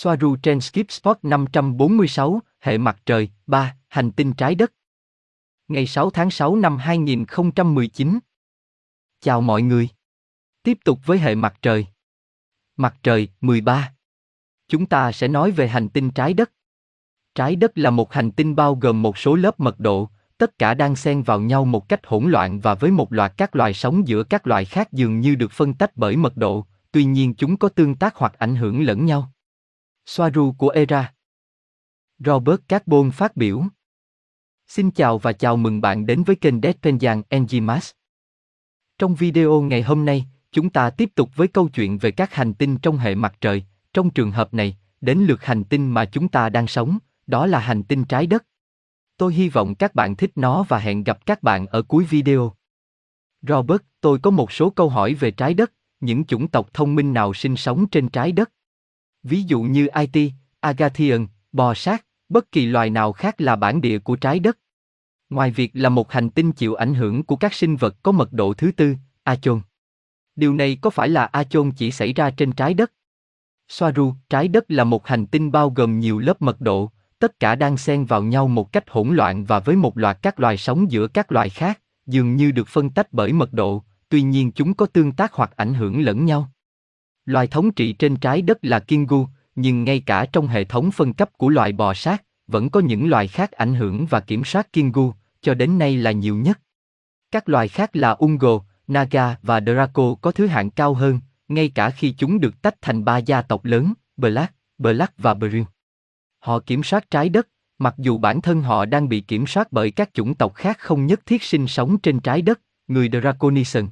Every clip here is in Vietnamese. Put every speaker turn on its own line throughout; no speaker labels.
Soaru trên Skip Spot 546, hệ mặt trời, 3, hành tinh trái đất. Ngày 6 tháng 6 năm 2019. Chào mọi người. Tiếp tục với hệ mặt trời. Mặt trời, 13. Chúng ta sẽ nói về hành tinh trái đất. Trái đất là một hành tinh bao gồm một số lớp mật độ, tất cả đang xen vào nhau một cách hỗn loạn và với một loạt các loài sống giữa các loài khác dường như được phân tách bởi mật độ, tuy nhiên chúng có tương tác hoặc ảnh hưởng lẫn nhau. Soaru của Era Robert Carbon phát biểu Xin chào và chào mừng bạn đến với kênh Deadpenjan Enzymas. Trong video ngày hôm nay, chúng ta tiếp tục với câu chuyện về các hành tinh trong hệ mặt trời, trong trường hợp này, đến lượt hành tinh mà chúng ta đang sống, đó là hành tinh trái đất. Tôi hy vọng các bạn thích nó và hẹn gặp các bạn ở cuối video. Robert, tôi có một số câu hỏi về trái đất, những chủng tộc thông minh nào sinh sống trên trái đất? Ví dụ như IT, Agathian, bò sát, bất kỳ loài nào khác là bản địa của trái đất. Ngoài việc là một hành tinh chịu ảnh hưởng của các sinh vật có mật độ thứ tư, Achon. Điều này có phải là Achon chỉ xảy ra trên trái đất? Soaru, trái đất là một hành tinh bao gồm nhiều lớp mật độ, tất cả đang xen vào nhau một cách hỗn loạn và với một loạt các loài sống giữa các loài khác, dường như được phân tách bởi mật độ, tuy nhiên chúng có tương tác hoặc ảnh hưởng lẫn nhau. Loài thống trị trên trái đất là Kingu, nhưng ngay cả trong hệ thống phân cấp của loài bò sát, vẫn có những loài khác ảnh hưởng và kiểm soát Kingu, cho đến nay là nhiều nhất. Các loài khác là Ungo, Naga và Draco có thứ hạng cao hơn, ngay cả khi chúng được tách thành ba gia tộc lớn, Black, Black và Brun. Họ kiểm soát trái đất, mặc dù bản thân họ đang bị kiểm soát bởi các chủng tộc khác không nhất thiết sinh sống trên trái đất, người Draconison.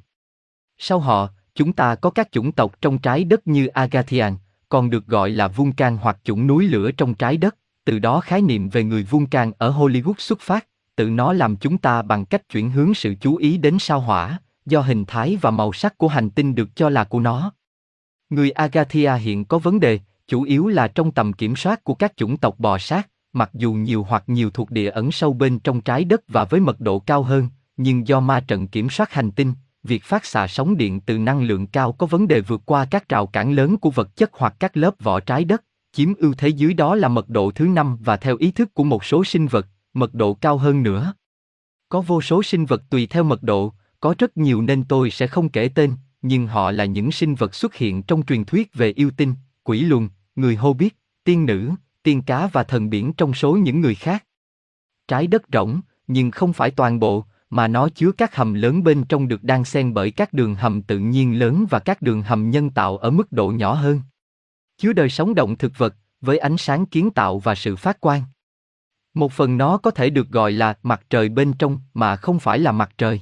Sau họ, chúng ta có các chủng tộc trong trái đất như Agathian, còn được gọi là Vulcan hoặc chủng núi lửa trong trái đất, từ đó khái niệm về người Vulcan ở Hollywood xuất phát, tự nó làm chúng ta bằng cách chuyển hướng sự chú ý đến sao hỏa, do hình thái và màu sắc của hành tinh được cho là của nó. Người Agathia hiện có vấn đề, chủ yếu là trong tầm kiểm soát của các chủng tộc bò sát, mặc dù nhiều hoặc nhiều thuộc địa ẩn sâu bên trong trái đất và với mật độ cao hơn, nhưng do ma trận kiểm soát hành tinh, việc phát xạ sóng điện từ năng lượng cao có vấn đề vượt qua các rào cản lớn của vật chất hoặc các lớp vỏ trái đất, chiếm ưu thế dưới đó là mật độ thứ năm và theo ý thức của một số sinh vật, mật độ cao hơn nữa. Có vô số sinh vật tùy theo mật độ, có rất nhiều nên tôi sẽ không kể tên, nhưng họ là những sinh vật xuất hiện trong truyền thuyết về yêu tinh, quỷ luân, người hô biết, tiên nữ, tiên cá và thần biển trong số những người khác. Trái đất rỗng, nhưng không phải toàn bộ, mà nó chứa các hầm lớn bên trong được đan xen bởi các đường hầm tự nhiên lớn và các đường hầm nhân tạo ở mức độ nhỏ hơn. Chứa đời sống động thực vật, với ánh sáng kiến tạo và sự phát quang. Một phần nó có thể được gọi là mặt trời bên trong mà không phải là mặt trời.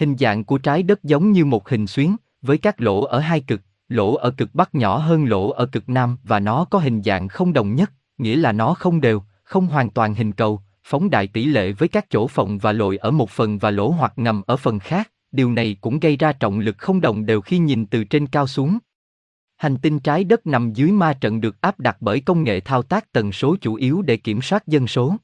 Hình dạng của trái đất giống như một hình xuyến, với các lỗ ở hai cực, lỗ ở cực bắc nhỏ hơn lỗ ở cực nam và nó có hình dạng không đồng nhất, nghĩa là nó không đều, không hoàn toàn hình cầu, phóng đại tỷ lệ với các chỗ phồng và lồi ở một phần và lỗ hoặc ngầm ở phần khác, điều này cũng gây ra trọng lực không đồng đều khi nhìn từ trên cao xuống. Hành tinh trái đất nằm dưới ma trận được áp đặt bởi công nghệ thao tác tần số chủ yếu để kiểm soát dân số.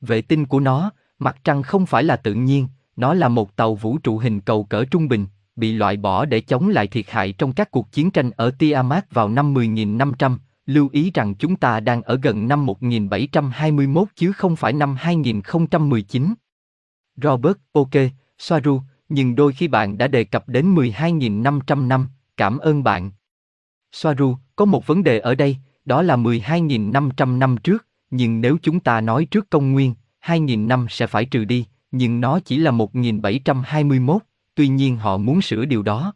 Vệ tinh của nó, mặt trăng không phải là tự nhiên, nó là một tàu vũ trụ hình cầu cỡ trung bình, bị loại bỏ để chống lại thiệt hại trong các cuộc chiến tranh ở Tiamat vào năm 10.500. Lưu ý rằng chúng ta đang ở gần năm 1721 chứ không phải năm 2019. Robert, ok, Soaru, nhưng đôi khi bạn đã đề cập đến 12.500 năm, cảm ơn bạn. Soaru, có một vấn đề ở đây, đó là 12.500 năm trước, nhưng nếu chúng ta nói trước công nguyên, 2.000 năm sẽ phải trừ đi, nhưng nó chỉ là 1721, tuy nhiên họ muốn sửa điều đó.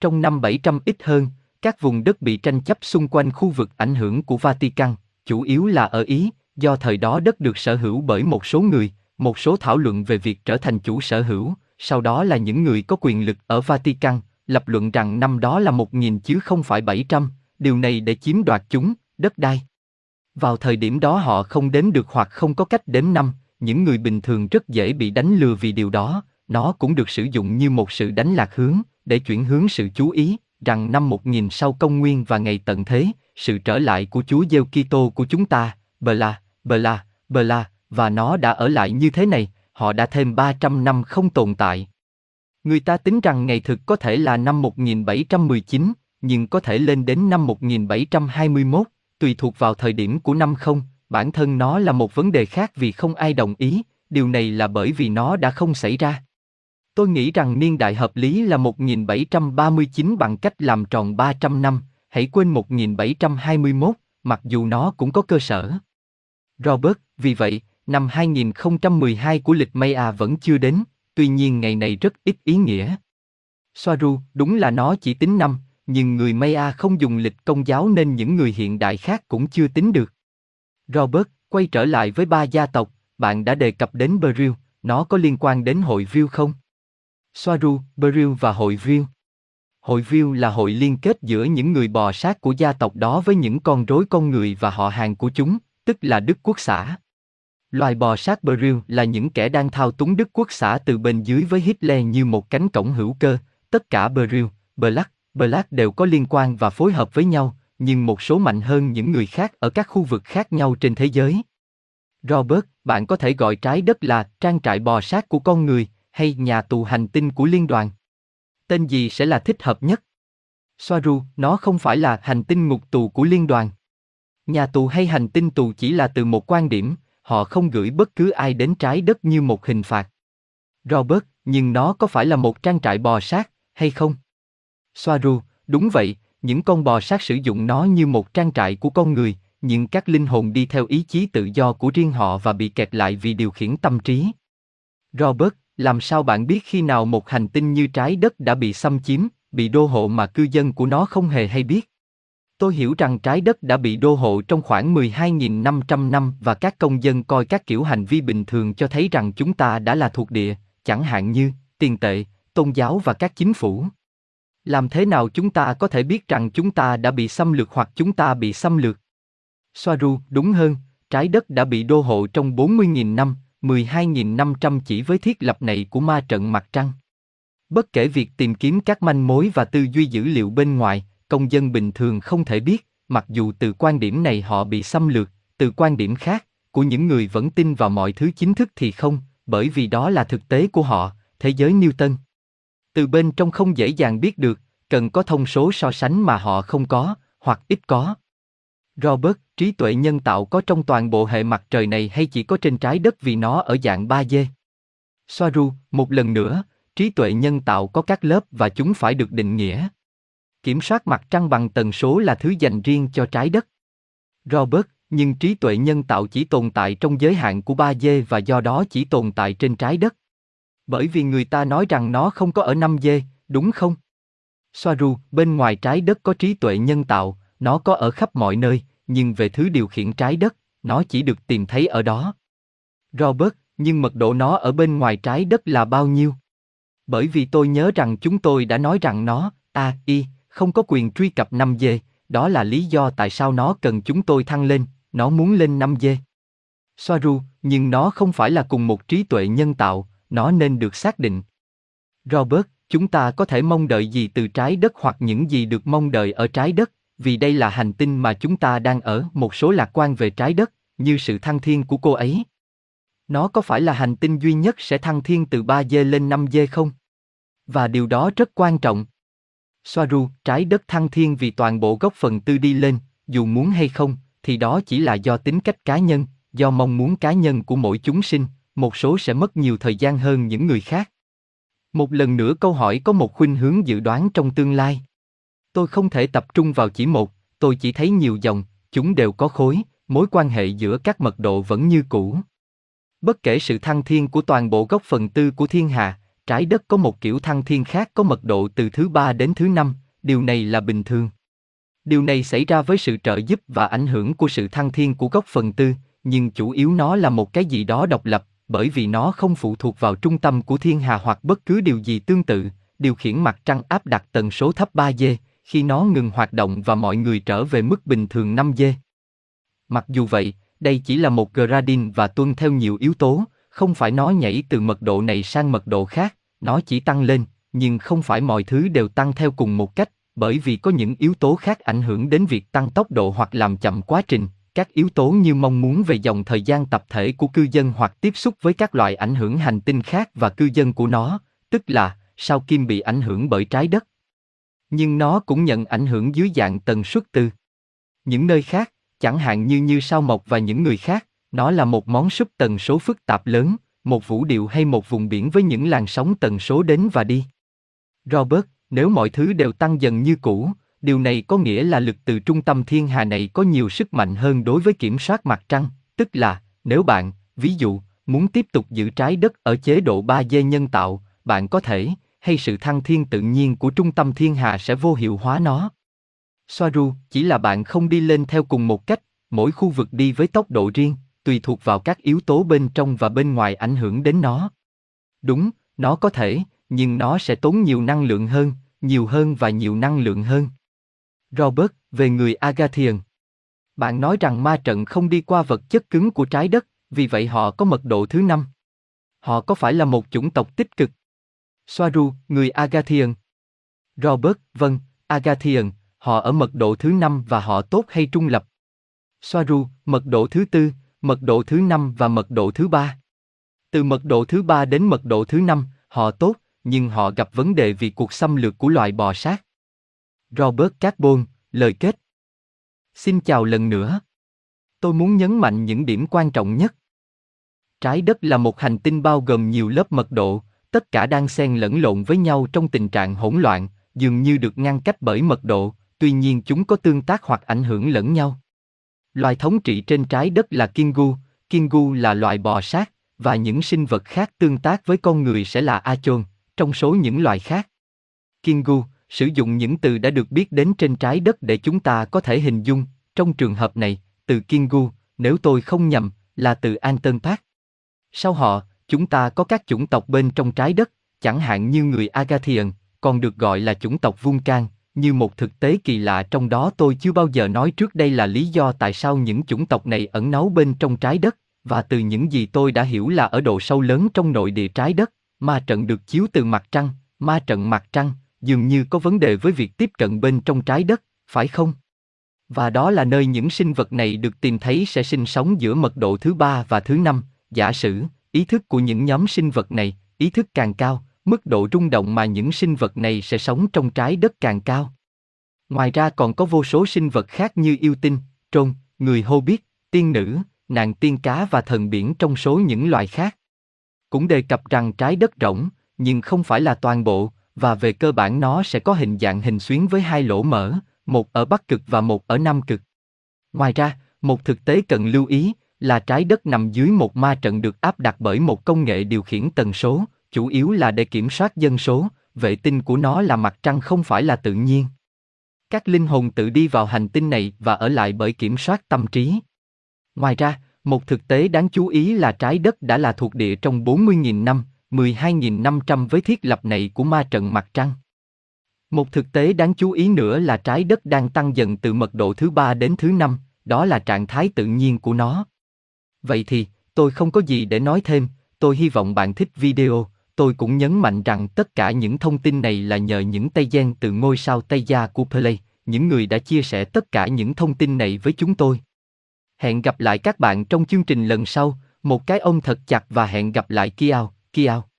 Trong năm 700 ít hơn, các vùng đất bị tranh chấp xung quanh khu vực ảnh hưởng của Vatican, chủ yếu là ở Ý, do thời đó đất được sở hữu bởi một số người, một số thảo luận về việc trở thành chủ sở hữu, sau đó là những người có quyền lực ở Vatican, lập luận rằng năm đó là 1.000 chứ không phải 700, điều này để chiếm đoạt chúng, đất đai. Vào thời điểm đó họ không đếm được hoặc không có cách đếm năm, những người bình thường rất dễ bị đánh lừa vì điều đó, nó cũng được sử dụng như một sự đánh lạc hướng, để chuyển hướng sự chú ý, rằng năm 1000 sau công nguyên và ngày tận thế, sự trở lại của Chúa Giêsu Kitô của chúng ta, bờ la, bờ la, bờ la, và nó đã ở lại như thế này, họ đã thêm 300 năm không tồn tại. Người ta tính rằng ngày thực có thể là năm 1719, nhưng có thể lên đến năm 1721, tùy thuộc vào thời điểm của năm không, bản thân nó là một vấn đề khác vì không ai đồng ý, điều này là bởi vì nó đã không xảy ra. Tôi nghĩ rằng niên đại hợp lý là 1739 bằng cách làm tròn 300 năm, hãy quên 1721, mặc dù nó cũng có cơ sở. Robert, vì vậy, năm 2012 của lịch Maya vẫn chưa đến, tuy nhiên ngày này rất ít ý nghĩa. Soaru, đúng là nó chỉ tính năm, nhưng người Maya không dùng lịch công giáo nên những người hiện đại khác cũng chưa tính được. Robert, quay trở lại với ba gia tộc, bạn đã đề cập đến Beryl, nó có liên quan đến hội view không? Soaru, Beryl và hội View. Hội View là hội liên kết giữa những người bò sát của gia tộc đó với những con rối con người và họ hàng của chúng, tức là Đức Quốc xã. Loài bò sát Beryl là những kẻ đang thao túng Đức Quốc xã từ bên dưới với Hitler như một cánh cổng hữu cơ, tất cả Beryl, Black, Black đều có liên quan và phối hợp với nhau, nhưng một số mạnh hơn những người khác ở các khu vực khác nhau trên thế giới. Robert, bạn có thể gọi trái đất là trang trại bò sát của con người hay nhà tù hành tinh của liên đoàn. Tên gì sẽ là thích hợp nhất? Soaru, nó không phải là hành tinh ngục tù của liên đoàn. Nhà tù hay hành tinh tù chỉ là từ một quan điểm, họ không gửi bất cứ ai đến trái đất như một hình phạt. Robert, nhưng nó có phải là một trang trại bò sát, hay không? Soaru, đúng vậy, những con bò sát sử dụng nó như một trang trại của con người, nhưng các linh hồn đi theo ý chí tự do của riêng họ và bị kẹt lại vì điều khiển tâm trí. Robert, làm sao bạn biết khi nào một hành tinh như trái đất đã bị xâm chiếm, bị đô hộ mà cư dân của nó không hề hay biết? Tôi hiểu rằng trái đất đã bị đô hộ trong khoảng 12.500 năm và các công dân coi các kiểu hành vi bình thường cho thấy rằng chúng ta đã là thuộc địa, chẳng hạn như tiền tệ, tôn giáo và các chính phủ. Làm thế nào chúng ta có thể biết rằng chúng ta đã bị xâm lược hoặc chúng ta bị xâm lược? Soaru, đúng hơn, trái đất đã bị đô hộ trong 40.000 năm, 12.500 chỉ với thiết lập này của ma trận mặt trăng. Bất kể việc tìm kiếm các manh mối và tư duy dữ liệu bên ngoài, công dân bình thường không thể biết, mặc dù từ quan điểm này họ bị xâm lược, từ quan điểm khác, của những người vẫn tin vào mọi thứ chính thức thì không, bởi vì đó là thực tế của họ, thế giới Newton. Từ bên trong không dễ dàng biết được, cần có thông số so sánh mà họ không có, hoặc ít có. Robert, trí tuệ nhân tạo có trong toàn bộ hệ mặt trời này hay chỉ có trên trái đất vì nó ở dạng 3D? Soaru, một lần nữa, trí tuệ nhân tạo có các lớp và chúng phải được định nghĩa. Kiểm soát mặt trăng bằng tần số là thứ dành riêng cho trái đất. Robert, nhưng trí tuệ nhân tạo chỉ tồn tại trong giới hạn của 3D và do đó chỉ tồn tại trên trái đất. Bởi vì người ta nói rằng nó không có ở 5D, đúng không? Soaru, bên ngoài trái đất có trí tuệ nhân tạo, nó có ở khắp mọi nơi, nhưng về thứ điều khiển trái đất, nó chỉ được tìm thấy ở đó. Robert, nhưng mật độ nó ở bên ngoài trái đất là bao nhiêu? Bởi vì tôi nhớ rằng chúng tôi đã nói rằng nó, a, y, không có quyền truy cập 5 d đó là lý do tại sao nó cần chúng tôi thăng lên, nó muốn lên 5 d Soaru, nhưng nó không phải là cùng một trí tuệ nhân tạo, nó nên được xác định. Robert, chúng ta có thể mong đợi gì từ trái đất hoặc những gì được mong đợi ở trái đất, vì đây là hành tinh mà chúng ta đang ở, một số lạc quan về trái đất, như sự thăng thiên của cô ấy. Nó có phải là hành tinh duy nhất sẽ thăng thiên từ 3G lên 5G không? Và điều đó rất quan trọng. Soaru, trái đất thăng thiên vì toàn bộ góc phần tư đi lên, dù muốn hay không, thì đó chỉ là do tính cách cá nhân, do mong muốn cá nhân của mỗi chúng sinh, một số sẽ mất nhiều thời gian hơn những người khác. Một lần nữa câu hỏi có một khuynh hướng dự đoán trong tương lai. Tôi không thể tập trung vào chỉ một, tôi chỉ thấy nhiều dòng, chúng đều có khối, mối quan hệ giữa các mật độ vẫn như cũ. Bất kể sự thăng thiên của toàn bộ gốc phần tư của thiên hà, trái đất có một kiểu thăng thiên khác có mật độ từ thứ ba đến thứ năm, điều này là bình thường. Điều này xảy ra với sự trợ giúp và ảnh hưởng của sự thăng thiên của gốc phần tư, nhưng chủ yếu nó là một cái gì đó độc lập, bởi vì nó không phụ thuộc vào trung tâm của thiên hà hoặc bất cứ điều gì tương tự, điều khiển mặt trăng áp đặt tần số thấp 3G, khi nó ngừng hoạt động và mọi người trở về mức bình thường 5G. Mặc dù vậy, đây chỉ là một gradient và tuân theo nhiều yếu tố, không phải nó nhảy từ mật độ này sang mật độ khác, nó chỉ tăng lên, nhưng không phải mọi thứ đều tăng theo cùng một cách, bởi vì có những yếu tố khác ảnh hưởng đến việc tăng tốc độ hoặc làm chậm quá trình, các yếu tố như mong muốn về dòng thời gian tập thể của cư dân hoặc tiếp xúc với các loại ảnh hưởng hành tinh khác và cư dân của nó, tức là sao kim bị ảnh hưởng bởi trái đất. Nhưng nó cũng nhận ảnh hưởng dưới dạng tần suất từ những nơi khác, chẳng hạn như như sao mộc và những người khác, nó là một món súp tần số phức tạp lớn, một vũ điệu hay một vùng biển với những làn sóng tần số đến và đi. Robert, nếu mọi thứ đều tăng dần như cũ, điều này có nghĩa là lực từ trung tâm thiên hà này có nhiều sức mạnh hơn đối với kiểm soát mặt trăng, tức là, nếu bạn, ví dụ, muốn tiếp tục giữ trái đất ở chế độ 3D nhân tạo, bạn có thể, hay sự thăng thiên tự nhiên của trung tâm thiên hà sẽ vô hiệu hóa nó. Soaru chỉ là bạn không đi lên theo cùng một cách, mỗi khu vực đi với tốc độ riêng, tùy thuộc vào các yếu tố bên trong và bên ngoài ảnh hưởng đến nó. Đúng, nó có thể, nhưng nó sẽ tốn nhiều năng lượng hơn, nhiều hơn và nhiều năng lượng hơn. Robert, về người Agathian. Bạn nói rằng ma trận không đi qua vật chất cứng của trái đất, vì vậy họ có mật độ thứ năm. Họ có phải là một chủng tộc tích cực? Soaru, người Agathian. Robert, vâng, Agathian, họ ở mật độ thứ năm và họ tốt hay trung lập? Soaru, mật độ thứ tư, mật độ thứ năm và mật độ thứ ba. Từ mật độ thứ ba đến mật độ thứ năm, họ tốt, nhưng họ gặp vấn đề vì cuộc xâm lược của loài bò sát. Robert Carbon, lời kết. Xin chào lần nữa. Tôi muốn nhấn mạnh những điểm quan trọng nhất. Trái đất là một hành tinh bao gồm nhiều lớp mật độ, tất cả đang xen lẫn lộn với nhau trong tình trạng hỗn loạn, dường như được ngăn cách bởi mật độ, tuy nhiên chúng có tương tác hoặc ảnh hưởng lẫn nhau. Loài thống trị trên trái đất là Kingu, Kingu là loài bò sát, và những sinh vật khác tương tác với con người sẽ là Achon, trong số những loài khác. Kingu, sử dụng những từ đã được biết đến trên trái đất để chúng ta có thể hình dung, trong trường hợp này, từ Kingu, nếu tôi không nhầm, là từ Anton Park. Sau họ, chúng ta có các chủng tộc bên trong trái đất, chẳng hạn như người Agathian, còn được gọi là chủng tộc Vulcan, như một thực tế kỳ lạ trong đó tôi chưa bao giờ nói trước đây là lý do tại sao những chủng tộc này ẩn náu bên trong trái đất, và từ những gì tôi đã hiểu là ở độ sâu lớn trong nội địa trái đất, ma trận được chiếu từ mặt trăng, ma trận mặt trăng, dường như có vấn đề với việc tiếp cận bên trong trái đất, phải không? Và đó là nơi những sinh vật này được tìm thấy sẽ sinh sống giữa mật độ thứ ba và thứ năm. Giả sử, ý thức của những nhóm sinh vật này, ý thức càng cao, mức độ rung động mà những sinh vật này sẽ sống trong trái đất càng cao. Ngoài ra còn có vô số sinh vật khác như yêu tinh, trôn, người hô biết, tiên nữ, nàng tiên cá và thần biển trong số những loài khác. Cũng đề cập rằng trái đất rỗng, nhưng không phải là toàn bộ, và về cơ bản nó sẽ có hình dạng hình xuyến với hai lỗ mở, một ở bắc cực và một ở nam cực. Ngoài ra, một thực tế cần lưu ý là trái đất nằm dưới một ma trận được áp đặt bởi một công nghệ điều khiển tần số, chủ yếu là để kiểm soát dân số, vệ tinh của nó là mặt trăng không phải là tự nhiên. Các linh hồn tự đi vào hành tinh này và ở lại bởi kiểm soát tâm trí. Ngoài ra, một thực tế đáng chú ý là trái đất đã là thuộc địa trong 40.000 năm, 12.500 với thiết lập này của ma trận mặt trăng. Một thực tế đáng chú ý nữa là trái đất đang tăng dần từ mật độ thứ ba đến thứ năm, đó là trạng thái tự nhiên của nó. Vậy thì, tôi không có gì để nói thêm, tôi hy vọng bạn thích video, tôi cũng nhấn mạnh rằng tất cả những thông tin này là nhờ những tay gian từ ngôi sao tay Gia của Play, những người đã chia sẻ tất cả những thông tin này với chúng tôi. Hẹn gặp lại các bạn trong chương trình lần sau, một cái ôm thật chặt và hẹn gặp lại Kiao, Kiao.